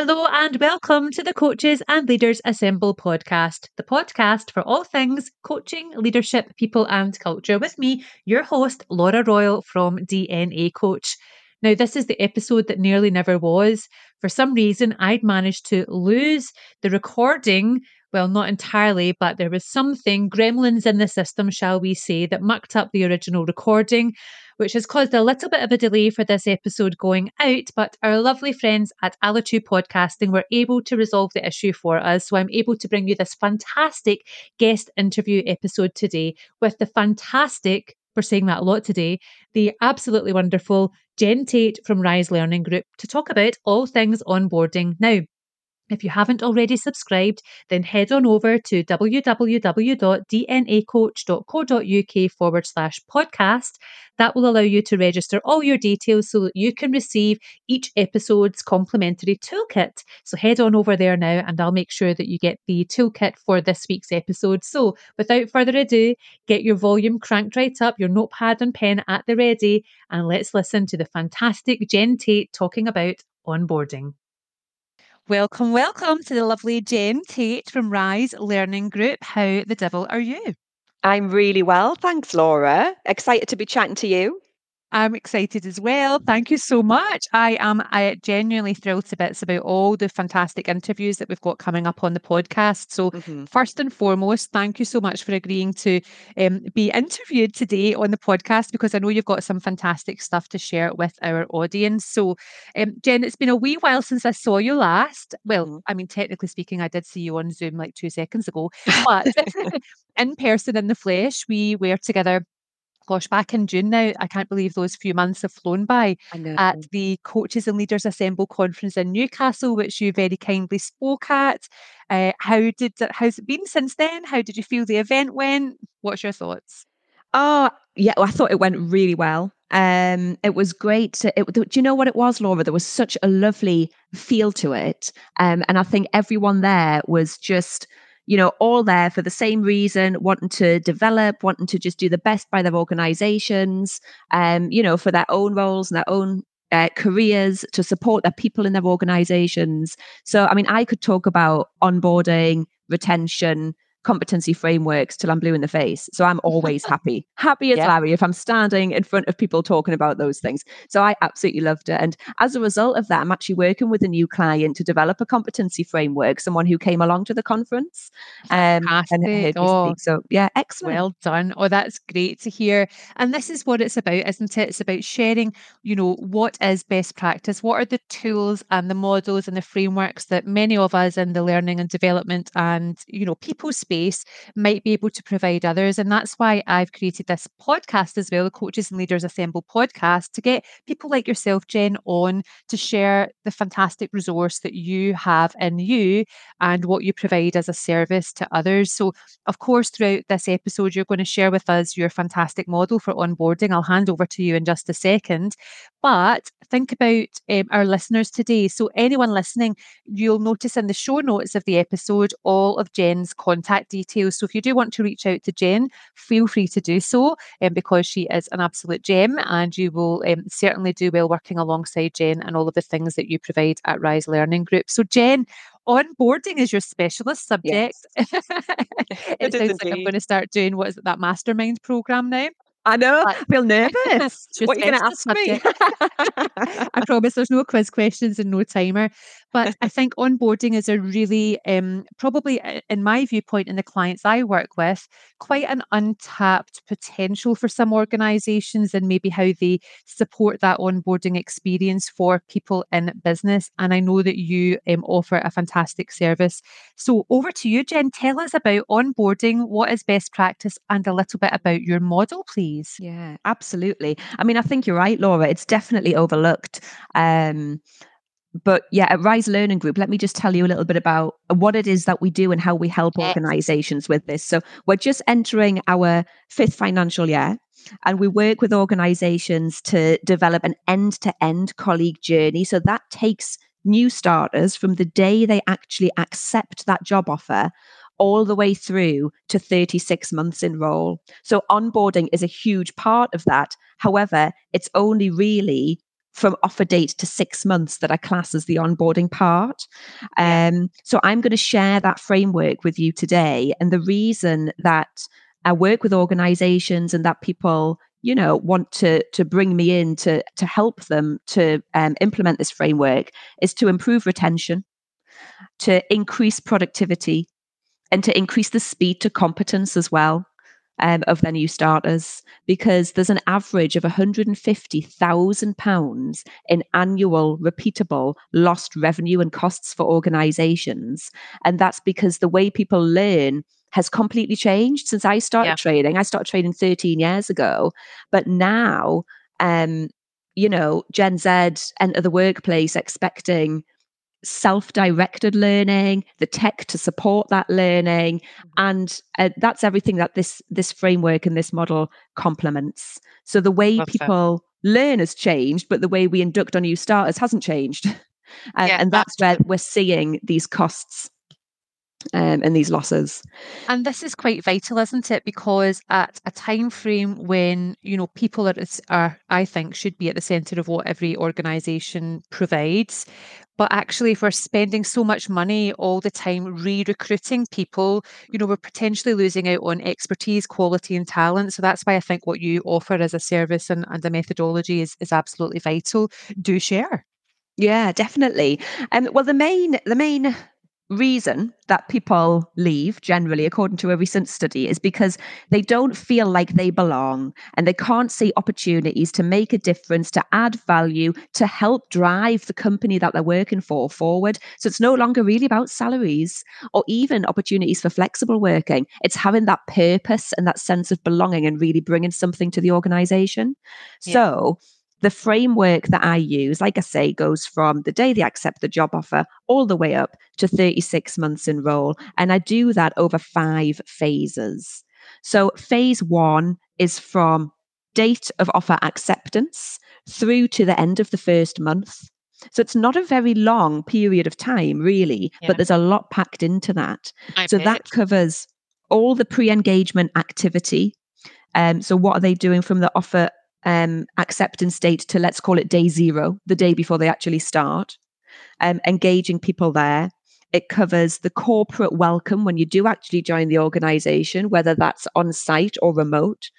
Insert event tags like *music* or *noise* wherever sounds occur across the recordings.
Hello and welcome to the Coaches and Leaders Assemble podcast, the podcast for all things coaching, leadership, people, and culture. With me, your host, Laura Royal from DNA Coach. Now, this is the episode that nearly never was. For some reason, I'd managed to lose the recording. Well, not entirely, but there was something, gremlins in the system, shall we say, that mucked up the original recording which has caused a little bit of a delay for this episode going out. But our lovely friends at Alitu Podcasting were able to resolve the issue for us. So I'm able to bring you this fantastic guest interview episode today with the fantastic we're saying that a lot today, the absolutely wonderful Jen Tait from Rise Learning Group to talk about all things onboarding. Now, if you haven't already subscribed, then head on over to www.dnacoach.co.uk forward slash podcast. That will allow you to register all your details so that you can receive each episode's complimentary toolkit. So head on over there now and I'll make sure that you get the toolkit for this week's episode. So without further ado, get your volume cranked right up, your notepad and pen at the ready, and let's listen to the fantastic Jen Tait talking about onboarding. Welcome, welcome to the lovely Jen Tait from Rise Learning Group. How the devil are you? I'm really well. Thanks, Laura. Excited to be chatting to you. I'm excited as well. Thank you so much. I am I genuinely thrilled to bits about all the fantastic interviews that we've got coming up on the podcast. So, mm-hmm. first and foremost, thank you so much for agreeing to um, be interviewed today on the podcast because I know you've got some fantastic stuff to share with our audience. So, um, Jen, it's been a wee while since I saw you last. Well, mm-hmm. I mean, technically speaking, I did see you on Zoom like two seconds ago, *laughs* but *laughs* in person, in the flesh, we were together gosh, back in June now, I can't believe those few months have flown by at the Coaches and Leaders Assemble conference in Newcastle, which you very kindly spoke at. Uh, how did how's it been since then? How did you feel the event went? What's your thoughts? Oh, yeah, well, I thought it went really well. Um, it was great. To, it, do you know what it was, Laura? There was such a lovely feel to it, um, and I think everyone there was just you know, all there for the same reason, wanting to develop, wanting to just do the best by their organizations, um, you know, for their own roles and their own uh, careers to support their people in their organizations. So, I mean, I could talk about onboarding, retention, competency frameworks till I'm blue in the face. So I'm always *laughs* happy, happy as yeah. Larry if I'm standing in front of people talking about those things. So I absolutely loved it. And as a result of that, I'm actually working with a new client to develop a competency framework, someone who came along to the conference um, and heard oh, So yeah, excellent. Well done. Oh, that's great to hear. And this is what it's about, isn't it? It's about sharing, you know, what is best practice? What are the tools and the models and the frameworks that many of us in the learning and development and, you know, people space might be able to provide others. And that's why I've created this podcast as well, the Coaches and Leaders Assemble podcast, to get people like yourself, Jen, on to share the fantastic resource that you have in you and what you provide as a service to others. So, of course, throughout this episode, you're going to share with us your fantastic model for onboarding. I'll hand over to you in just a second. But think about um, our listeners today. So, anyone listening, you'll notice in the show notes of the episode all of Jen's contact details. So, if you do want to reach out to Jen, feel free to do so um, because she is an absolute gem and you will um, certainly do well working alongside Jen and all of the things that you provide at Rise Learning Group. So, Jen, onboarding is your specialist subject. Yes. *laughs* *laughs* it, it sounds like I'm going to start doing what is it, that mastermind program now. I know. I feel nervous. *laughs* what are you going to ask me? *laughs* I promise there's no quiz questions and no timer. But I think onboarding is a really, um, probably in my viewpoint, in the clients I work with, quite an untapped potential for some organizations and maybe how they support that onboarding experience for people in business. And I know that you um, offer a fantastic service. So over to you, Jen. Tell us about onboarding, what is best practice, and a little bit about your model, please. Yeah, absolutely. I mean, I think you're right, Laura. It's definitely overlooked. Um, but yeah, at Rise Learning Group, let me just tell you a little bit about what it is that we do and how we help yes. organizations with this. So, we're just entering our fifth financial year, and we work with organizations to develop an end to end colleague journey. So, that takes new starters from the day they actually accept that job offer all the way through to 36 months in role. So, onboarding is a huge part of that. However, it's only really from offer date to six months that I class as the onboarding part. Um, so I'm going to share that framework with you today. And the reason that I work with organizations and that people you know want to to bring me in to to help them to um, implement this framework is to improve retention to increase productivity and to increase the speed to competence as well um, of their new starters because there's an average of £150,000 in annual repeatable lost revenue and costs for organizations. And that's because the way people learn has completely changed since I started yeah. trading. I started trading 13 years ago, but now, um, you know, Gen Z enter the workplace expecting self-directed learning the tech to support that learning mm-hmm. and uh, that's everything that this this framework and this model complements so the way Love people that. learn has changed but the way we induct on new starters hasn't changed and, *laughs* yeah, and that's, that's where we're seeing these costs um, and these losses. And this is quite vital, isn't it? Because at a time frame when you know people are, are I think, should be at the centre of what every organisation provides, but actually, if we're spending so much money all the time re-recruiting people, you know, we're potentially losing out on expertise, quality, and talent. So that's why I think what you offer as a service and, and a methodology is is absolutely vital. Do share. Yeah, definitely. Um, well, the main the main reason that people leave generally according to a recent study is because they don't feel like they belong and they can't see opportunities to make a difference to add value to help drive the company that they're working for forward. So it's no longer really about salaries or even opportunities for flexible working. It's having that purpose and that sense of belonging and really bringing something to the organization. Yeah. so the framework that I use, like I say, goes from the day they accept the job offer all the way up to 36 months in role. And I do that over five phases. So, phase one is from date of offer acceptance through to the end of the first month. So it's not a very long period of time, really, yeah. but there's a lot packed into that. I so bet. that covers all the pre engagement activity. Um, so, what are they doing from the offer um, acceptance date to let's call it day zero, the day before they actually start, um, engaging people there. It covers the corporate welcome when you do actually join the organization, whether that's on site or remote.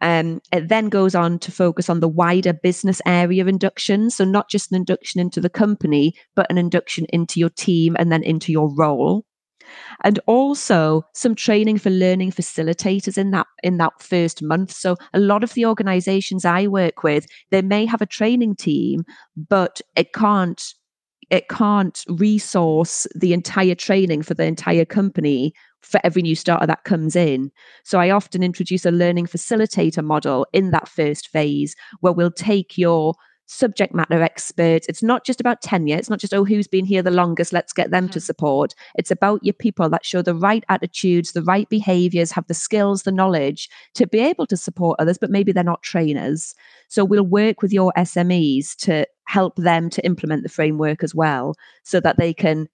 Um, it then goes on to focus on the wider business area induction. So, not just an induction into the company, but an induction into your team and then into your role and also some training for learning facilitators in that in that first month so a lot of the organizations i work with they may have a training team but it can't it can't resource the entire training for the entire company for every new starter that comes in. So I often introduce a learning facilitator model in that first phase where we'll take your subject matter experts. It's not just about tenure. It's not just, oh, who's been here the longest? Let's get them mm-hmm. to support. It's about your people that show the right attitudes, the right behaviors, have the skills, the knowledge to be able to support others, but maybe they're not trainers. So we'll work with your SMEs to help them to implement the framework as well so that they can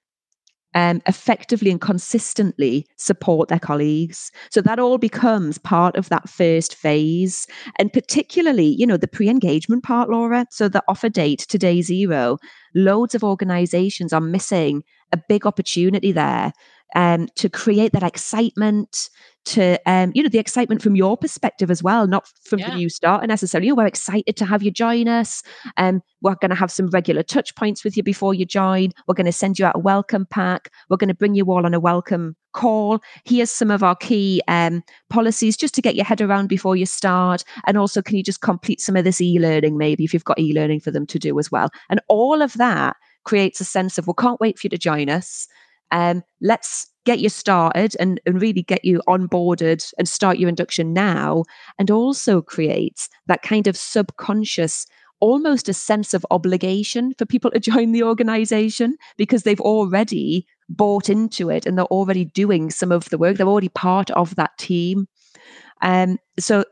um, effectively and consistently support their colleagues. So that all becomes part of that first phase. And particularly, you know, the pre engagement part, Laura. So the offer date to day zero, loads of organizations are missing a big opportunity there um, to create that excitement, to um, you know the excitement from your perspective as well, not from yeah. the new starter necessarily. We're excited to have you join us. Um, we're going to have some regular touch points with you before you join. We're going to send you out a welcome pack. We're going to bring you all on a welcome call. Here's some of our key um, policies just to get your head around before you start. And also, can you just complete some of this e-learning maybe if you've got e-learning for them to do as well? And all of that creates a sense of, well, can't wait for you to join us. Um, let's get you started and, and really get you onboarded and start your induction now. And also creates that kind of subconscious almost a sense of obligation for people to *laughs* join the organization because they've already bought into it and they're already doing some of the work. They're already part of that team. Um, so,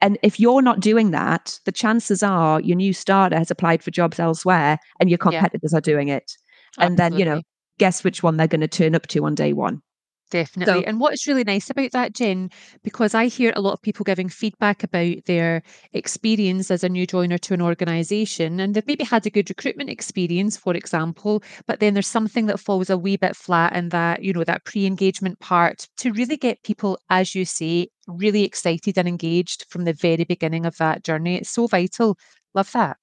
and if you're not doing that, the chances are your new starter has applied for jobs elsewhere and your competitors yeah. are doing it. And Absolutely. then, you know, guess which one they're going to turn up to on day one. Definitely. So, and what's really nice about that, Jen, because I hear a lot of people giving feedback about their experience as a new joiner to an organization, and they've maybe had a good recruitment experience, for example, but then there's something that falls a wee bit flat in that, you know, that pre engagement part to really get people, as you say, really excited and engaged from the very beginning of that journey. It's so vital. Love that.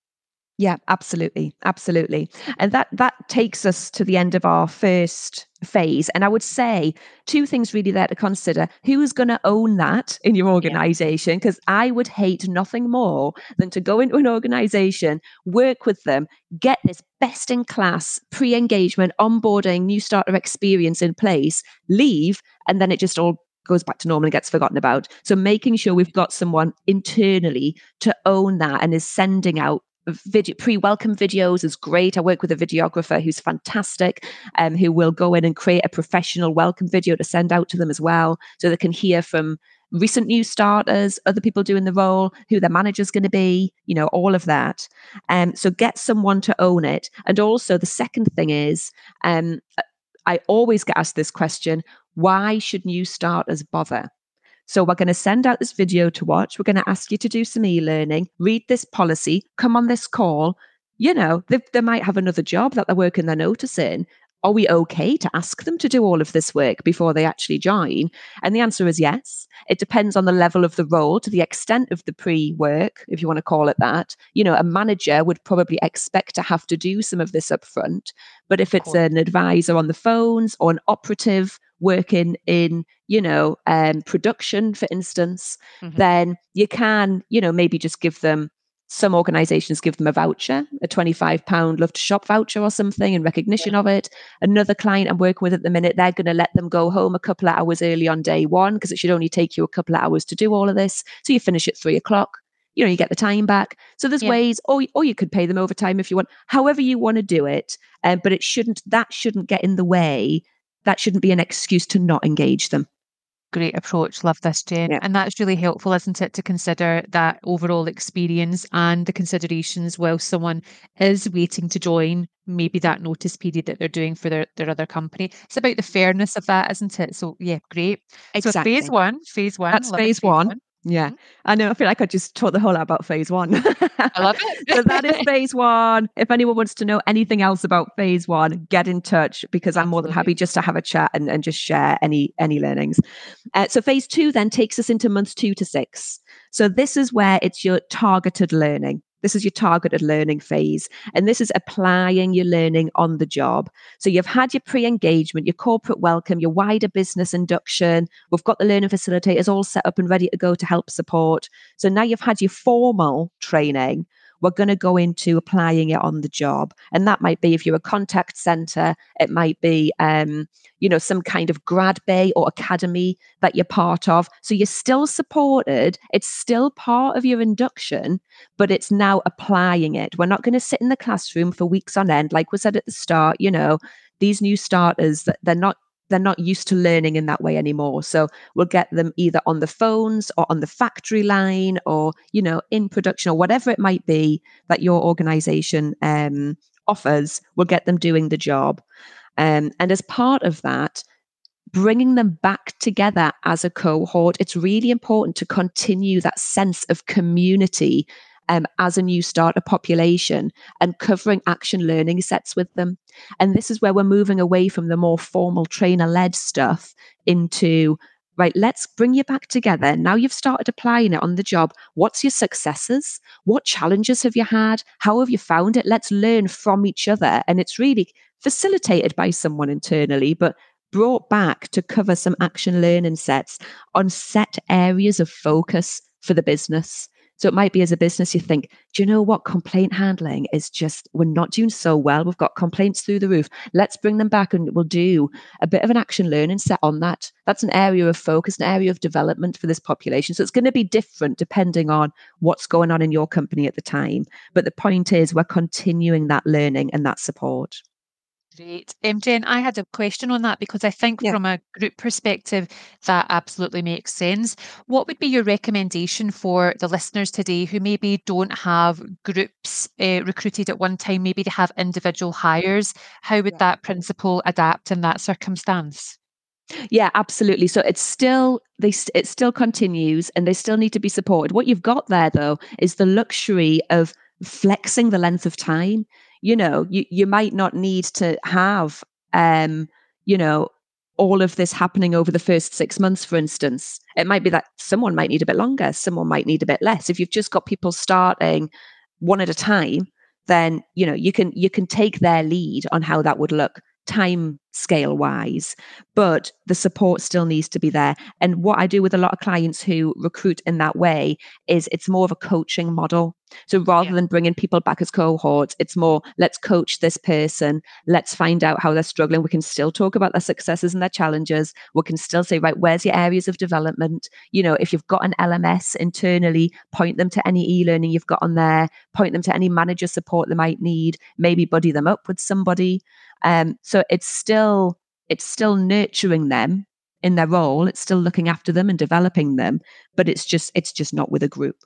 Yeah, absolutely. Absolutely. And that that takes us to the end of our first phase. And I would say two things really there to consider. Who's going to own that in your organization? Because yeah. I would hate nothing more than to go into an organization, work with them, get this best in class pre engagement, onboarding, new starter experience in place, leave, and then it just all goes back to normal and gets forgotten about. So making sure we've got someone internally to own that and is sending out video pre-welcome videos is great. I work with a videographer who's fantastic, um, who will go in and create a professional welcome video to send out to them as well, so they can hear from recent new starters, other people doing the role, who their manager's going to be, you know, all of that. Um, so get someone to own it. And also the second thing is, um, I always get asked this question: Why should new starters bother? So we're going to send out this video to watch. We're going to ask you to do some e-learning, read this policy, come on this call. You know, they, they might have another job that they're working their notice in. Are we okay to ask them to do all of this work before they actually join? And the answer is yes. It depends on the level of the role, to the extent of the pre work, if you want to call it that. You know, a manager would probably expect to have to do some of this upfront. But if it's an advisor on the phones or an operative working in you know um, production for instance mm-hmm. then you can you know maybe just give them some organizations give them a voucher a 25 pound Love2shop voucher or something in recognition yeah. of it another client i'm working with at the minute they're going to let them go home a couple of hours early on day one because it should only take you a couple of hours to do all of this so you finish at three o'clock you know you get the time back so there's yeah. ways or, or you could pay them overtime if you want however you want to do it um, but it shouldn't that shouldn't get in the way that shouldn't be an excuse to not engage them. Great approach. Love this, Jen. Yeah. And that's really helpful, isn't it, to consider that overall experience and the considerations while someone is waiting to join, maybe that notice period that they're doing for their, their other company. It's about the fairness of that, isn't it? So, yeah, great. Exactly. So, phase one, phase one. That's phase, phase one. one. Yeah. Mm-hmm. I know. I feel like I just taught the whole lot about phase one. I love it. *laughs* so that is phase one. If anyone wants to know anything else about phase one, get in touch because I'm more than happy just to have a chat and, and just share any any learnings. Uh, so phase two then takes us into months two to six. So this is where it's your targeted learning. This is your targeted learning phase. And this is applying your learning on the job. So you've had your pre engagement, your corporate welcome, your wider business induction. We've got the learning facilitators all set up and ready to go to help support. So now you've had your formal training we're going to go into applying it on the job. And that might be if you're a contact center, it might be, um, you know, some kind of grad bay or academy that you're part of. So you're still supported. It's still part of your induction, but it's now applying it. We're not going to sit in the classroom for weeks on end. Like we said at the start, you know, these new starters, that they're not they're not used to learning in that way anymore. So we'll get them either on the phones or on the factory line or, you know, in production or whatever it might be that your organization um, offers, we'll get them doing the job. Um, and as part of that, bringing them back together as a cohort, it's really important to continue that sense of community um, as a new starter population and covering action learning sets with them. And this is where we're moving away from the more formal trainer led stuff into right, let's bring you back together. Now you've started applying it on the job. What's your successes? What challenges have you had? How have you found it? Let's learn from each other. And it's really facilitated by someone internally, but brought back to cover some action learning sets on set areas of focus for the business. So it might be as a business, you think, do you know what? Complaint handling is just, we're not doing so well. We've got complaints through the roof. Let's bring them back and we'll do a bit of an action learning set on that. That's an area of focus, an area of development for this population. So it's going to be different depending on what's going on in your company at the time. But the point is, we're continuing that learning and that support. Great. Um, Jen, I had a question on that because I think yeah. from a group perspective, that absolutely makes sense. What would be your recommendation for the listeners today who maybe don't have groups uh, recruited at one time? Maybe they have individual hires. How would yeah. that principle adapt in that circumstance? Yeah, absolutely. So it's still they it still continues and they still need to be supported. What you've got there though is the luxury of flexing the length of time. You know, you you might not need to have um, you know, all of this happening over the first 6 months for instance. It might be that someone might need a bit longer, someone might need a bit less. If you've just got people starting one at a time, then you know, you can you can take their lead on how that would look time scale wise, but the support still needs to be there. And what I do with a lot of clients who recruit in that way is it's more of a coaching model. So rather yeah. than bringing people back as cohorts, it's more let's coach this person, let's find out how they're struggling. We can still talk about their successes and their challenges. We can still say, right, where's your areas of development? You know, if you've got an LMS internally, point them to any e learning you've got on there, point them to any manager support they might need, maybe buddy them up with somebody. Um, so it's still it's still nurturing them in their role. It's still looking after them and developing them, but it's just it's just not with a group.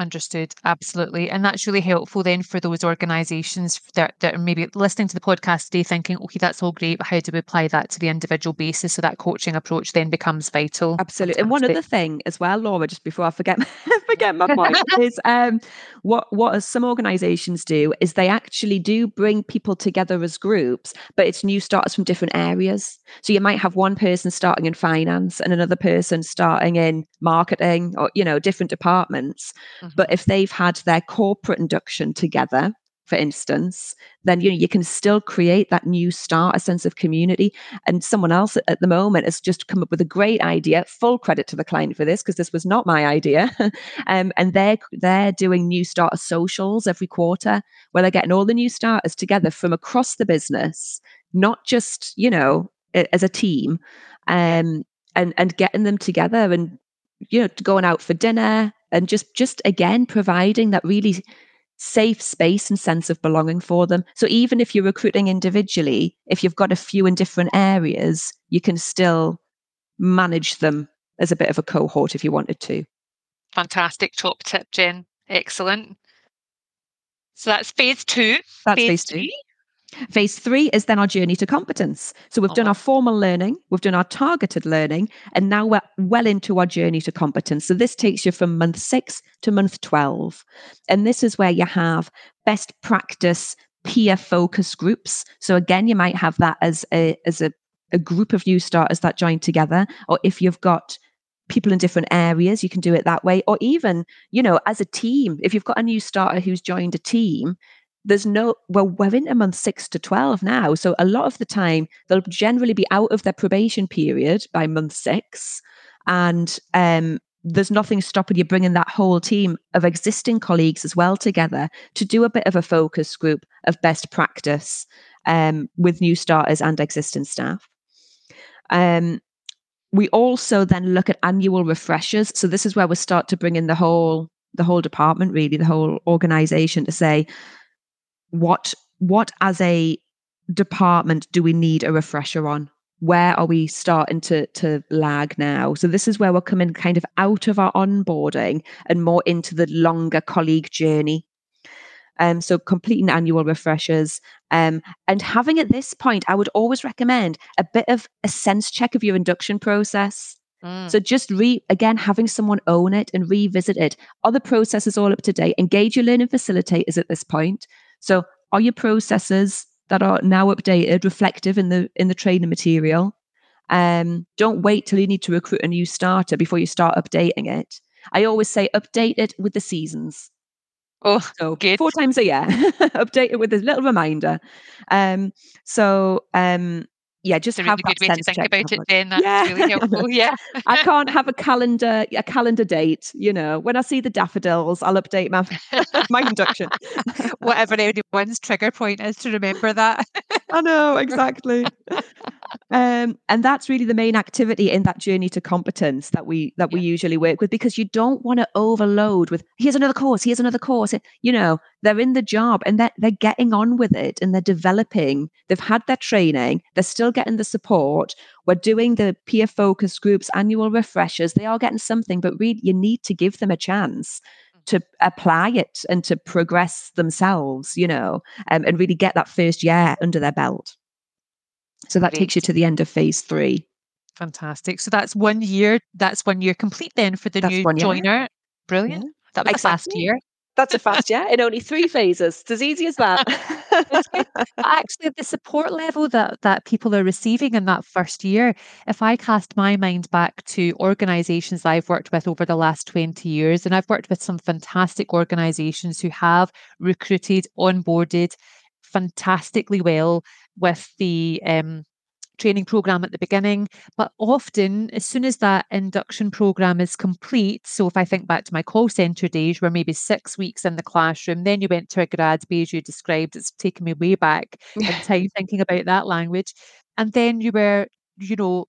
Understood. Absolutely. And that's really helpful then for those organisations that, that are maybe listening to the podcast today thinking, okay, that's all great, but how do we apply that to the individual basis? So that coaching approach then becomes vital. Absolutely. Fantastic. And one other thing as well, Laura, just before I forget *laughs* forget my point, *laughs* is um, what what some organisations do is they actually do bring people together as groups, but it's new starters from different areas. So you might have one person starting in finance and another person starting in marketing or, you know, different departments. Mm-hmm. But if they've had their corporate induction together, for instance, then you know you can still create that new start, a sense of community. And someone else at the moment has just come up with a great idea. Full credit to the client for this because this was not my idea. *laughs* um, and they're they're doing new starter socials every quarter where they're getting all the new starters together from across the business, not just you know as a team, um, and and getting them together and you know going out for dinner and just just again providing that really safe space and sense of belonging for them. So even if you're recruiting individually if you've got a few in different areas you can still manage them as a bit of a cohort if you wanted to. Fantastic. Top tip jen excellent. So that's phase two. That's phase, phase two. three. Phase three is then our journey to competence. So we've done oh, our formal learning, we've done our targeted learning, and now we're well into our journey to competence. So this takes you from month six to month 12. And this is where you have best practice peer focus groups. So again, you might have that as a as a, a group of new starters that join together, or if you've got people in different areas you can do it that way or even you know as a team if you've got a new starter who's joined a team there's no well we're into month six to 12 now so a lot of the time they'll generally be out of their probation period by month six and um, there's nothing stopping you bringing that whole team of existing colleagues as well together to do a bit of a focus group of best practice um, with new starters and existing staff. Um, we also then look at annual refreshers so this is where we start to bring in the whole the whole department really the whole organization to say what what as a department do we need a refresher on? Where are we starting to to lag now? So this is where we're coming kind of out of our onboarding and more into the longer colleague journey. Um, so completing annual refreshers um, and having at this point, I would always recommend a bit of a sense check of your induction process. Mm. So just re again having someone own it and revisit it. Are the processes all up to date? Engage your learning facilitators at this point. So are your processes that are now updated reflective in the in the training material? Um, don't wait till you need to recruit a new starter before you start updating it. I always say update it with the seasons. Oh, so good. four times a year, *laughs* update it with a little reminder. Um, so um, yeah, just a really good way to think about it. Then that's yeah. really helpful. *laughs* Yeah, I can't have a *laughs* calendar a calendar date. You know, when I see the daffodils, I'll update my *laughs* my induction. Whatever anyone's trigger point is to remember that. I know exactly. um, and that's really the main activity in that journey to competence that we that yeah. we usually work with because you don't want to overload with here's another course, here's another course. You know, they're in the job and they're they're getting on with it and they're developing. They've had their training. They're still getting the support. We're doing the peer focus groups, annual refreshers. They are getting something, but really, you need to give them a chance mm. to apply it and to progress themselves, you know, um, and really get that first year under their belt. So that Great. takes you to the end of phase three. Fantastic. So that's one year. That's one year complete then for the that's new joiner. Brilliant. Yeah. That was exactly. fast year. That's a fast yeah, in only three phases. It's as easy as that. *laughs* Actually, the support level that that people are receiving in that first year, if I cast my mind back to organizations I've worked with over the last 20 years, and I've worked with some fantastic organizations who have recruited, onboarded fantastically well with the um, training program at the beginning. But often, as soon as that induction program is complete, so if I think back to my call center days, where maybe six weeks in the classroom, then you went to a grad bay as you described, it's taken me way back in *laughs* time thinking about that language. And then you were, you know,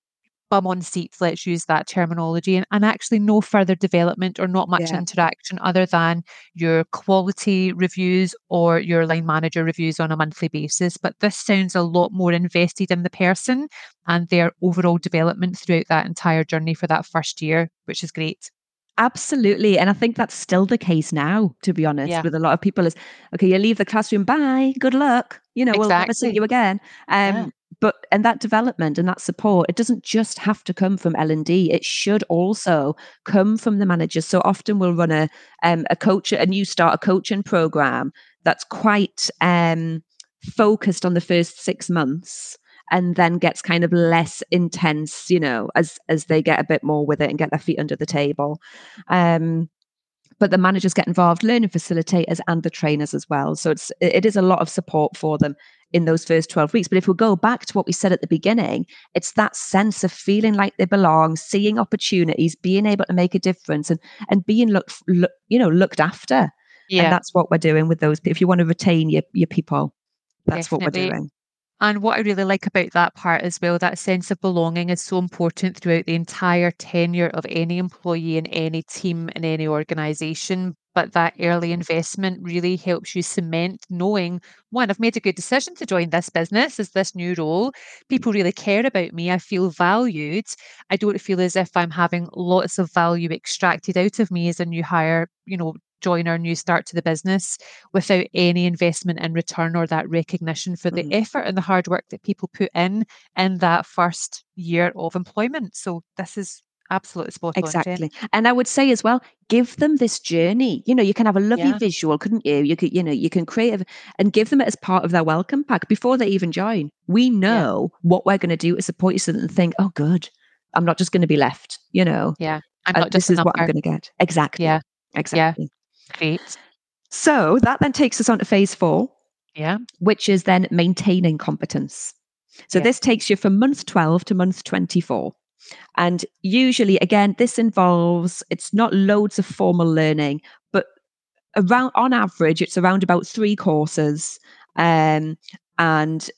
bum on seats, let's use that terminology, and, and actually no further development or not much yeah. interaction other than your quality reviews or your line manager reviews on a monthly basis. But this sounds a lot more invested in the person and their overall development throughout that entire journey for that first year, which is great. Absolutely. And I think that's still the case now, to be honest, yeah. with a lot of people is okay, you leave the classroom, bye, good luck. You know, exactly. we'll never see you again. Um, yeah but and that development and that support it doesn't just have to come from l&d it should also come from the managers. So often we'll run a um, a coach a new starter coaching program that's quite um, focused on the first six months and then gets kind of less intense you know as as they get a bit more with it and get their feet under the table. Um, but the managers get involved learning facilitators and the trainers as well so it's it is a lot of support for them in those first 12 weeks. But if we go back to what we said at the beginning, it's that sense of feeling like they belong, seeing opportunities, being able to make a difference and and being looked look, you know looked after. Yeah. And that's what we're doing with those. If you want to retain your, your people, that's Definitely. what we're doing. And what I really like about that part as well, that sense of belonging is so important throughout the entire tenure of any employee in any team in any organization. But that early investment really helps you cement knowing one, I've made a good decision to join this business as this new role. People really care about me. I feel valued. I don't feel as if I'm having lots of value extracted out of me as a new hire, you know, join our new start to the business without any investment in return or that recognition for the mm. effort and the hard work that people put in in that first year of employment. So this is absolutely spot on. Exactly. And I would say as well, give them this journey. You know, you can have a lovely yeah. visual, couldn't you? You could, you know, you can create a, and give them it as part of their welcome pack before they even join. We know yeah. what we're going to do to support you so that they think, oh, good. I'm not just going to be left, you know. Yeah. I'm not uh, just this is what I'm going to get. Exactly. Yeah. Exactly. Yeah. Great. So that then takes us on to phase four. Yeah. Which is then maintaining competence. So yeah. this takes you from month 12 to month 24. And usually, again, this involves, it's not loads of formal learning, but around on average, it's around about three courses. Um, and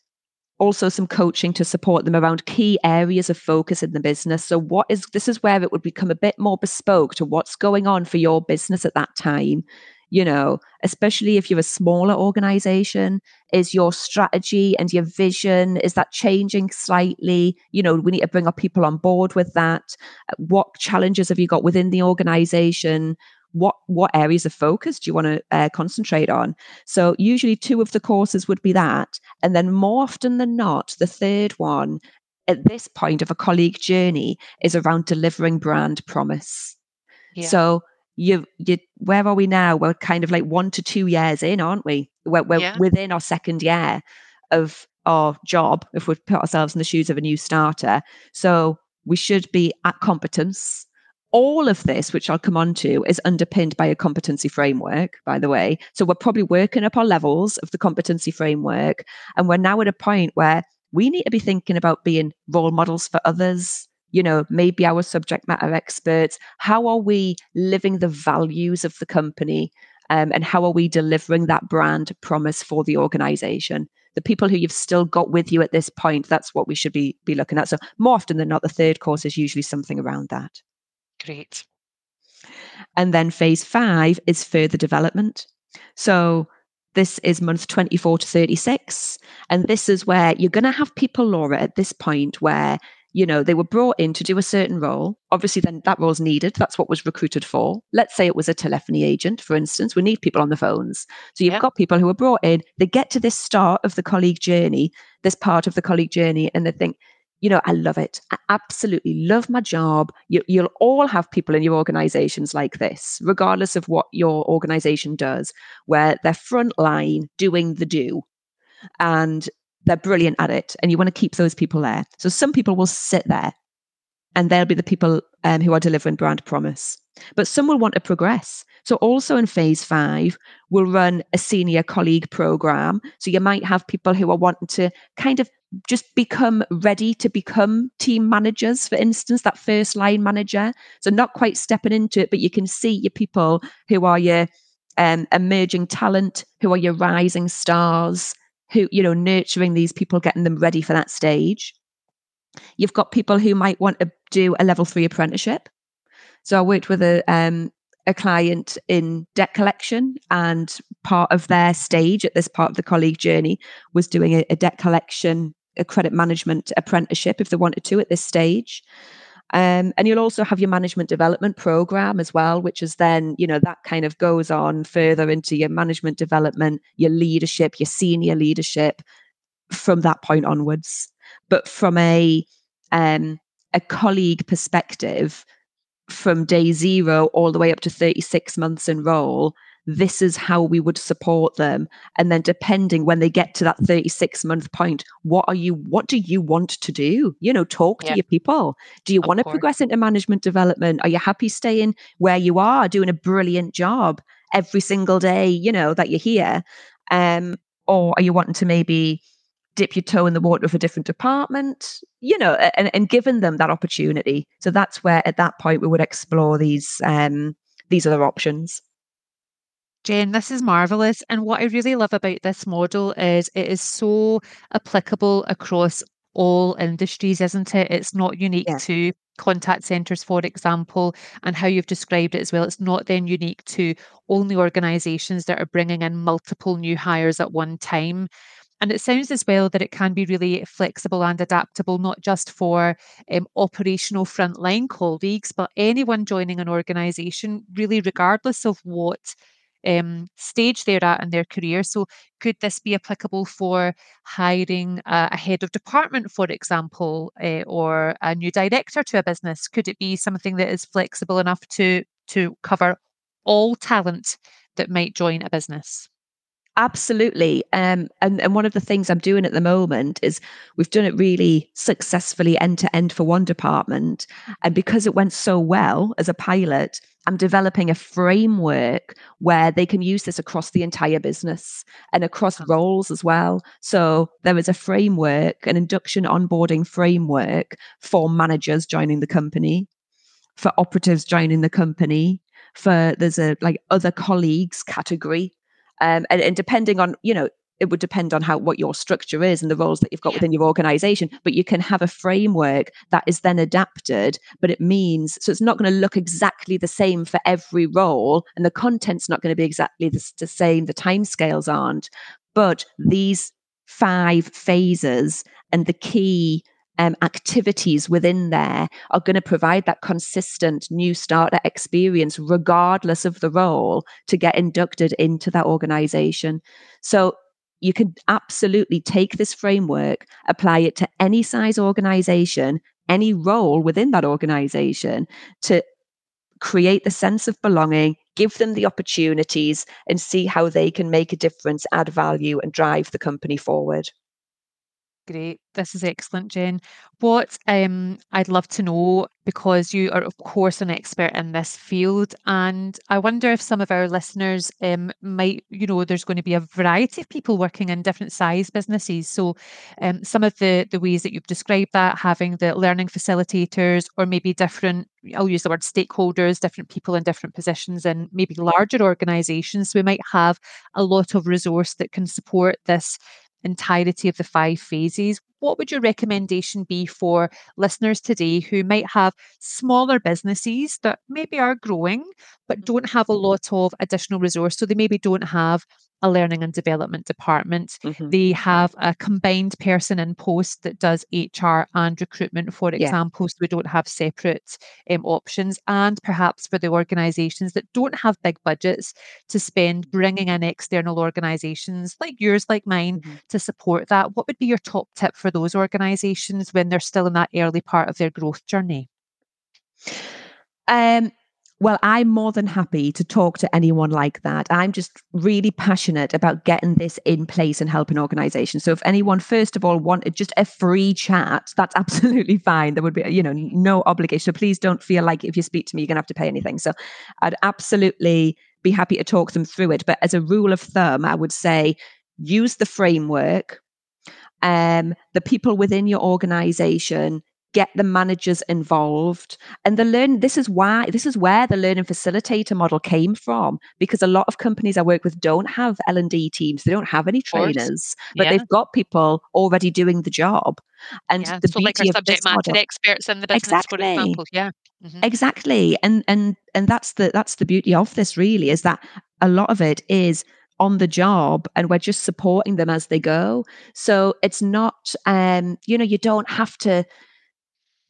also some coaching to support them around key areas of focus in the business. So, what is this is where it would become a bit more bespoke to what's going on for your business at that time. You know, especially if you're a smaller organization, is your strategy and your vision is that changing slightly? You know, we need to bring our people on board with that. What challenges have you got within the organization? What what areas of focus do you want to uh, concentrate on? So usually two of the courses would be that and then more often than not the third one at this point of a colleague journey is around delivering brand promise. Yeah. so you you where are we now? We're kind of like one to two years in aren't we? We're, we're yeah. within our second year of our job if we put ourselves in the shoes of a new starter. So we should be at competence all of this, which I'll come on to, is underpinned by a competency framework, by the way. So we're probably working up our levels of the competency framework. And we're now at a point where we need to be thinking about being role models for others. You know, maybe our subject matter experts. How are we living the values of the company? Um, and how are we delivering that brand promise for the organization? The people who you've still got with you at this point, that's what we should be, be looking at. So, more often than not, the third course is usually something around that. Great. And then phase five is further development. So this is month 24 to 36. And this is where you're going to have people, Laura, at this point where you know, they were brought in to do a certain role. Obviously, then that role's needed. That's what was recruited for. Let's say it was a telephony agent, for instance. We need people on the phones. So you've yeah. got people who are brought in, they get to this start of the colleague journey, this part of the colleague journey, and they think, you know, I love it. I absolutely love my job. You, will all have people in your organizations like this, regardless of what your organization does, where they're frontline doing the do. And they're brilliant at it and you want to keep those people there. So some people will sit there and they'll be the people um, who are delivering brand promise. But some will want to progress. So also in phase five, we'll run a senior colleague program. So you might have people who are wanting to kind of just become ready to become team managers, for instance, that first line manager. So not quite stepping into it, but you can see your people who are your um, emerging talent, who are your rising stars, who, you know, nurturing these people, getting them ready for that stage. You've got people who might want to do a level three apprenticeship. So I worked with a um, a client in debt collection, and part of their stage at this part of the colleague journey was doing a, a debt collection, a credit management apprenticeship if they wanted to at this stage. Um, and you'll also have your management development program as well, which is then, you know, that kind of goes on further into your management development, your leadership, your senior leadership from that point onwards. But from a um, a colleague perspective, from day zero all the way up to 36 months in role, this is how we would support them. And then depending when they get to that 36 month point what are you what do you want to do? You know talk to your people. Do you of want to progress into management development? Are you happy staying where you are doing a brilliant job every single day you know that you're here? Um or are you wanting to maybe dip your toe in the water of a different department? You know and, and given them that opportunity. So that's where at that point we would explore these um these other options Jen, this is marvelous. And what I really love about this model is it is so applicable across all industries, isn't it? It's not unique yeah. to contact centres, for example, and how you've described it as well. It's not then unique to only organisations that are bringing in multiple new hires at one time. And it sounds as well that it can be really flexible and adaptable, not just for um, operational frontline colleagues, but anyone joining an organisation, really, regardless of what um, stage they're at in their career. So, could this be applicable for hiring a, a head of department, for example, uh, or a new director to a business? Could it be something that is flexible enough to to cover all talent that might join a business? Absolutely. Um, and, and one of the things I'm doing at the moment is we've done it really successfully end to end for one department. And because it went so well as a pilot, I'm developing a framework where they can use this across the entire business and across roles as well. So there is a framework, an induction onboarding framework for managers joining the company, for operatives joining the company, for there's a like other colleagues category um, and, and depending on, you know, it would depend on how what your structure is and the roles that you've got yeah. within your organization but you can have a framework that is then adapted but it means so it's not going to look exactly the same for every role and the content's not going to be exactly the, the same the timescales aren't but these five phases and the key um, activities within there are going to provide that consistent new starter experience, regardless of the role, to get inducted into that organization. So you can absolutely take this framework, apply it to any size organization, any role within that organization to create the sense of belonging, give them the opportunities, and see how they can make a difference, add value, and drive the company forward. Great. This is excellent, Jen. What um, I'd love to know, because you are, of course, an expert in this field, and I wonder if some of our listeners um, might, you know, there's going to be a variety of people working in different size businesses. So, um, some of the the ways that you've described that, having the learning facilitators, or maybe different, I'll use the word stakeholders, different people in different positions, and maybe larger organisations. So we might have a lot of resource that can support this entirety of the five phases, what would your recommendation be for listeners today who might have smaller businesses that maybe are growing, but mm-hmm. don't have a lot of additional resource. So they maybe don't have a learning and development department. Mm-hmm. They have a combined person in post that does HR and recruitment, for example. Yeah. So we don't have separate um, options. And perhaps for the organizations that don't have big budgets to spend bringing in external organizations like yours, like mine, mm-hmm. to support that, what would be your top tip for those organizations when they're still in that early part of their growth journey? Um, well, I'm more than happy to talk to anyone like that. I'm just really passionate about getting this in place and helping organizations. So if anyone, first of all, wanted just a free chat, that's *laughs* absolutely fine. There would be, you know, no obligation. So please don't feel like if you speak to me, you're going to have to pay anything. So I'd absolutely be happy to talk them through it. But as a rule of thumb, I would say use the framework. Um, the people within your organization get the managers involved and the learn this is why this is where the learning facilitator model came from because a lot of companies i work with don't have l&d teams they don't have any trainers but yeah. they've got people already doing the job and yeah. the so like our subject matter model, experts in the business exactly. for example yeah mm-hmm. exactly and and and that's the that's the beauty of this really is that a lot of it is on the job and we're just supporting them as they go so it's not um you know you don't have to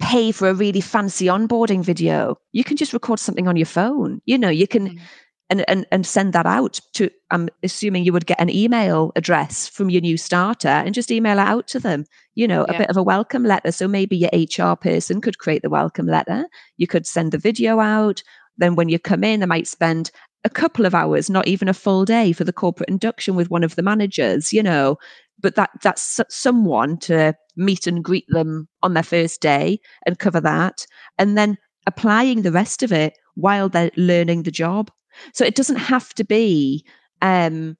pay for a really fancy onboarding video. You can just record something on your phone. You know, you can mm. and and and send that out to I'm assuming you would get an email address from your new starter and just email it out to them. You know, yeah. a bit of a welcome letter. So maybe your HR person could create the welcome letter. You could send the video out. Then when you come in, they might spend a couple of hours, not even a full day for the corporate induction with one of the managers, you know, but that that's someone to meet and greet them on their first day and cover that and then applying the rest of it while they're learning the job. So it doesn't have to be um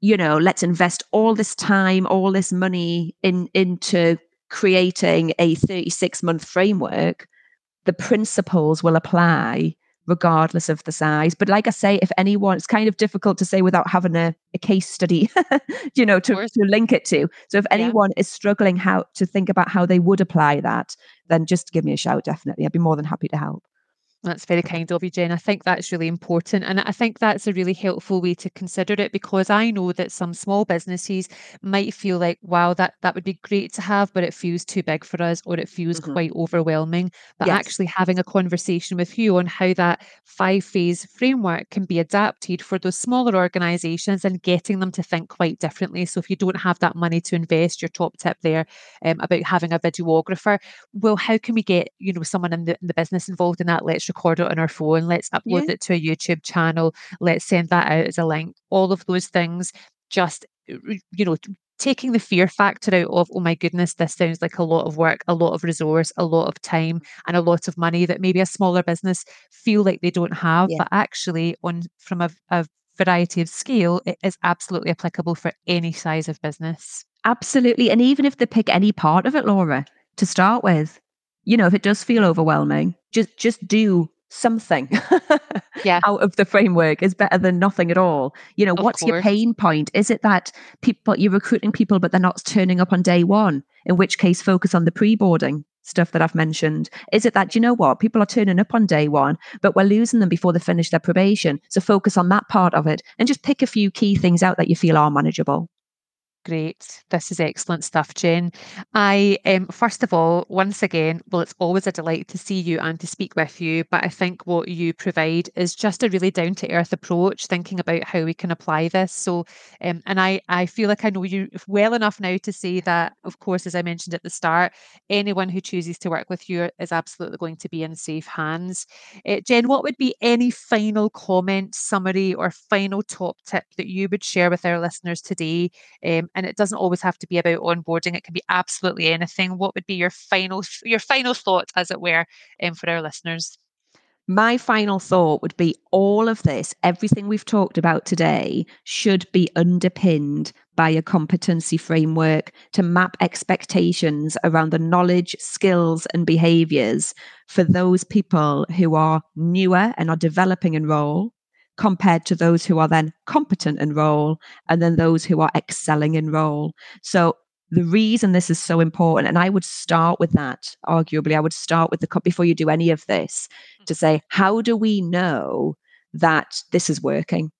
you know let's invest all this time all this money in into creating a 36 month framework. The principles will apply regardless of the size. But like I say, if anyone, it's kind of difficult to say without having a, a case study, *laughs* you know, to, to link it to. So if anyone yeah. is struggling how to think about how they would apply that, then just give me a shout. Definitely. I'd be more than happy to help. That's very kind of you, Jen. I think that's really important. And I think that's a really helpful way to consider it because I know that some small businesses might feel like, wow, that, that would be great to have, but it feels too big for us or it feels mm-hmm. quite overwhelming. But yes. actually having a conversation with you on how that five phase framework can be adapted for those smaller organizations and getting them to think quite differently. So if you don't have that money to invest, your top tip there um, about having a videographer, well, how can we get, you know, someone in the, in the business involved in that? Let's record it on our phone, let's upload yeah. it to a YouTube channel, let's send that out as a link. All of those things just uh, you know taking the fear factor out of oh my goodness this sounds like a lot of work a lot of resource a lot of time and a lot of money that maybe a smaller business feel like they don't have yeah. but actually on from a, a variety of scale it is absolutely applicable for any size of business absolutely and even if they pick any part of it laura to start with you know if it does feel overwhelming just just do something *laughs* yeah. out of the framework is better than nothing at all. You know, of what's course. your pain point? Is it that people you're recruiting people but they're not turning up on day one? In which case focus on the pre-boarding stuff that I've mentioned. Is it that you know what? People are turning up on day one, but we're losing them before they finish their probation. So focus on that part of it and just pick a few key things out that you feel are manageable. Great. This is excellent stuff, Jen. I, um, first of all, once again, well, it's always a delight to see you and to speak with you. But I think what you provide is just a really down to earth approach, thinking about how we can apply this. So, um, and I, I feel like I know you well enough now to say that, of course, as I mentioned at the start, anyone who chooses to work with you is absolutely going to be in safe hands. Uh, Jen, what would be any final comment, summary, or final top tip that you would share with our listeners today? Um, and it doesn't always have to be about onboarding it can be absolutely anything. What would be your final your final thought as it were um, for our listeners? My final thought would be all of this, everything we've talked about today, should be underpinned by a competency framework to map expectations around the knowledge, skills, and behaviors for those people who are newer and are developing in role, compared to those who are then competent in role and then those who are excelling in role. So the reason this is so important, and I would start with that, arguably, I would start with the before you do any of this mm. to say, how do we know that this is working?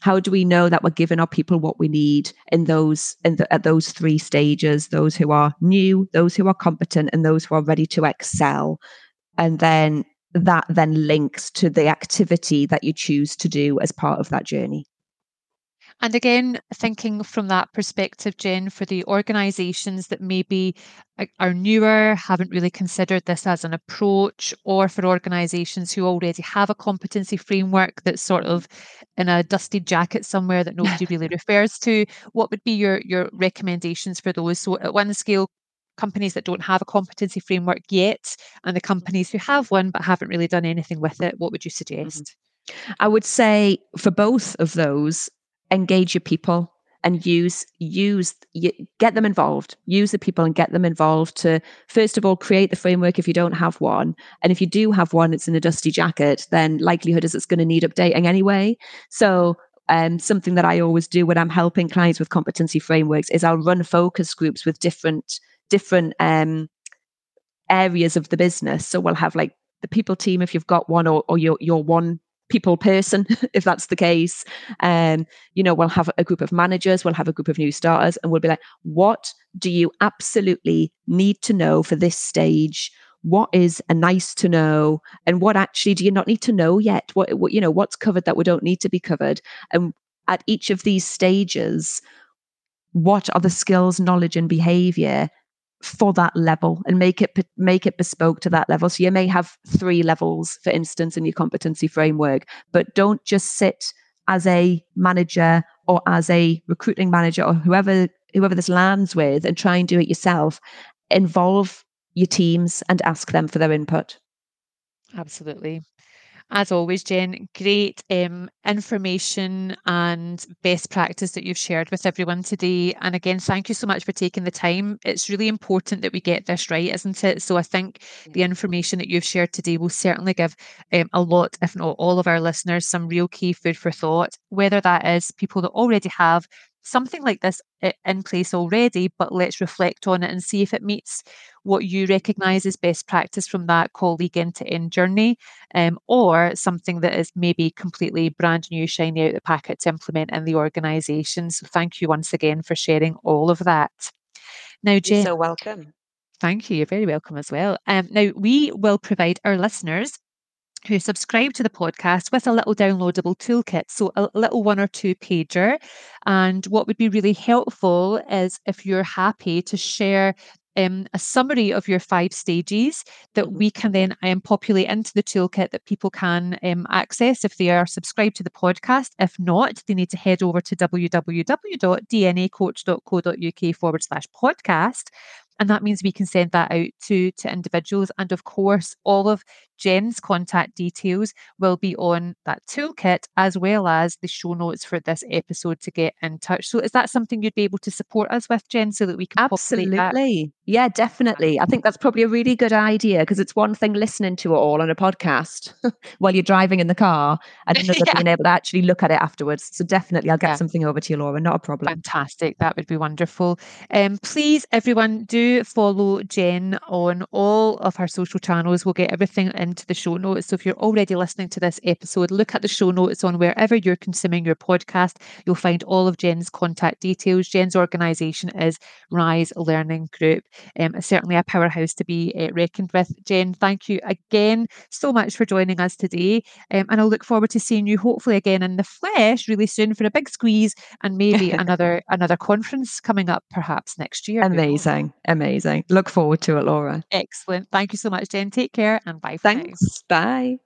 How do we know that we're giving our people what we need in those in the, at those three stages? Those who are new, those who are competent, and those who are ready to excel. And then that then links to the activity that you choose to do as part of that journey. And again, thinking from that perspective, Jen, for the organisations that maybe uh, are newer, haven't really considered this as an approach, or for organisations who already have a competency framework that's sort of in a dusty jacket somewhere that nobody *laughs* really refers to, what would be your your recommendations for those? So at one scale, companies that don't have a competency framework yet, and the companies who have one but haven't really done anything with it, what would you mm-hmm. suggest? I would say for both of those, engage your people and use use get them involved use the people and get them involved to first of all create the framework if you don't have one and if you do have one it's in a dusty jacket then likelihood is it's going to need updating anyway so um, something that i always do when i'm helping clients with competency frameworks is i'll run focus groups with different different um, areas of the business so we'll have like the people team if you've got one or, or your, your one people person, *laughs* if that's the case. Um, you know, we'll have a group of managers, we'll have a group of new starters, and we'll be like, what do you absolutely need to know for this stage? What is a nice to know, and what actually do you not need to know yet? What, what you know, what's covered that we don't need to be covered? And at each of these stages, what are the skills, knowledge, and behavior for that level and make it make it bespoke to that level. So you may have three levels for instance in your competency framework but don't just sit as a manager or as a recruiting manager or whoever whoever this lands with and try and do it yourself. Involve your teams and ask them for their input. Absolutely as always, Jen, great um, information and best practice that you've shared with everyone today. And again, thank you so much for taking the time. It's really important that we get this right, isn't it? So I think the information that you've shared today will certainly give um, a lot, if not all of our listeners, some real key food for thought, whether that is people that already have something like this in place already, but let's reflect on it and see if it meets what you recognise as best practice from that colleague end to end journey, um, or something that is maybe completely brand new, shiny out the packet to implement in the organisation. So thank you once again for sharing all of that. Now, Jen. You're so welcome. Thank you. You're very welcome as well. Um, now, we will provide our listeners who subscribe to the podcast with a little downloadable toolkit, so a little one or two pager. And what would be really helpful is if you're happy to share um, a summary of your five stages that mm-hmm. we can then um, populate into the toolkit that people can um, access if they are subscribed to the podcast. If not, they need to head over to www.dnacoach.co.uk forward slash podcast and that means we can send that out to to individuals and of course all of jen's contact details will be on that toolkit as well as the show notes for this episode to get in touch. So is that something you'd be able to support us with jen so that we can absolutely. Yeah definitely. I think that's probably a really good idea because it's one thing listening to it all on a podcast *laughs* while you're driving in the car and *laughs* another yeah. being able to actually look at it afterwards. So definitely i'll get yeah. something over to you laura. Not a problem. Fantastic. That would be wonderful. Um please everyone do follow Jen on all of her social channels. We'll get everything into the show notes. So if you're already listening to this episode, look at the show notes on wherever you're consuming your podcast. You'll find all of Jen's contact details. Jen's organisation is Rise Learning Group. Um, certainly a powerhouse to be uh, reckoned with. Jen, thank you again so much for joining us today. Um, and I'll look forward to seeing you hopefully again in the flesh really soon for a big squeeze and maybe *laughs* another another conference coming up perhaps next year. Amazing. Amazing. Look forward to it, Laura. Excellent. Thank you so much, Jen. Take care and bye. Thanks. Bye.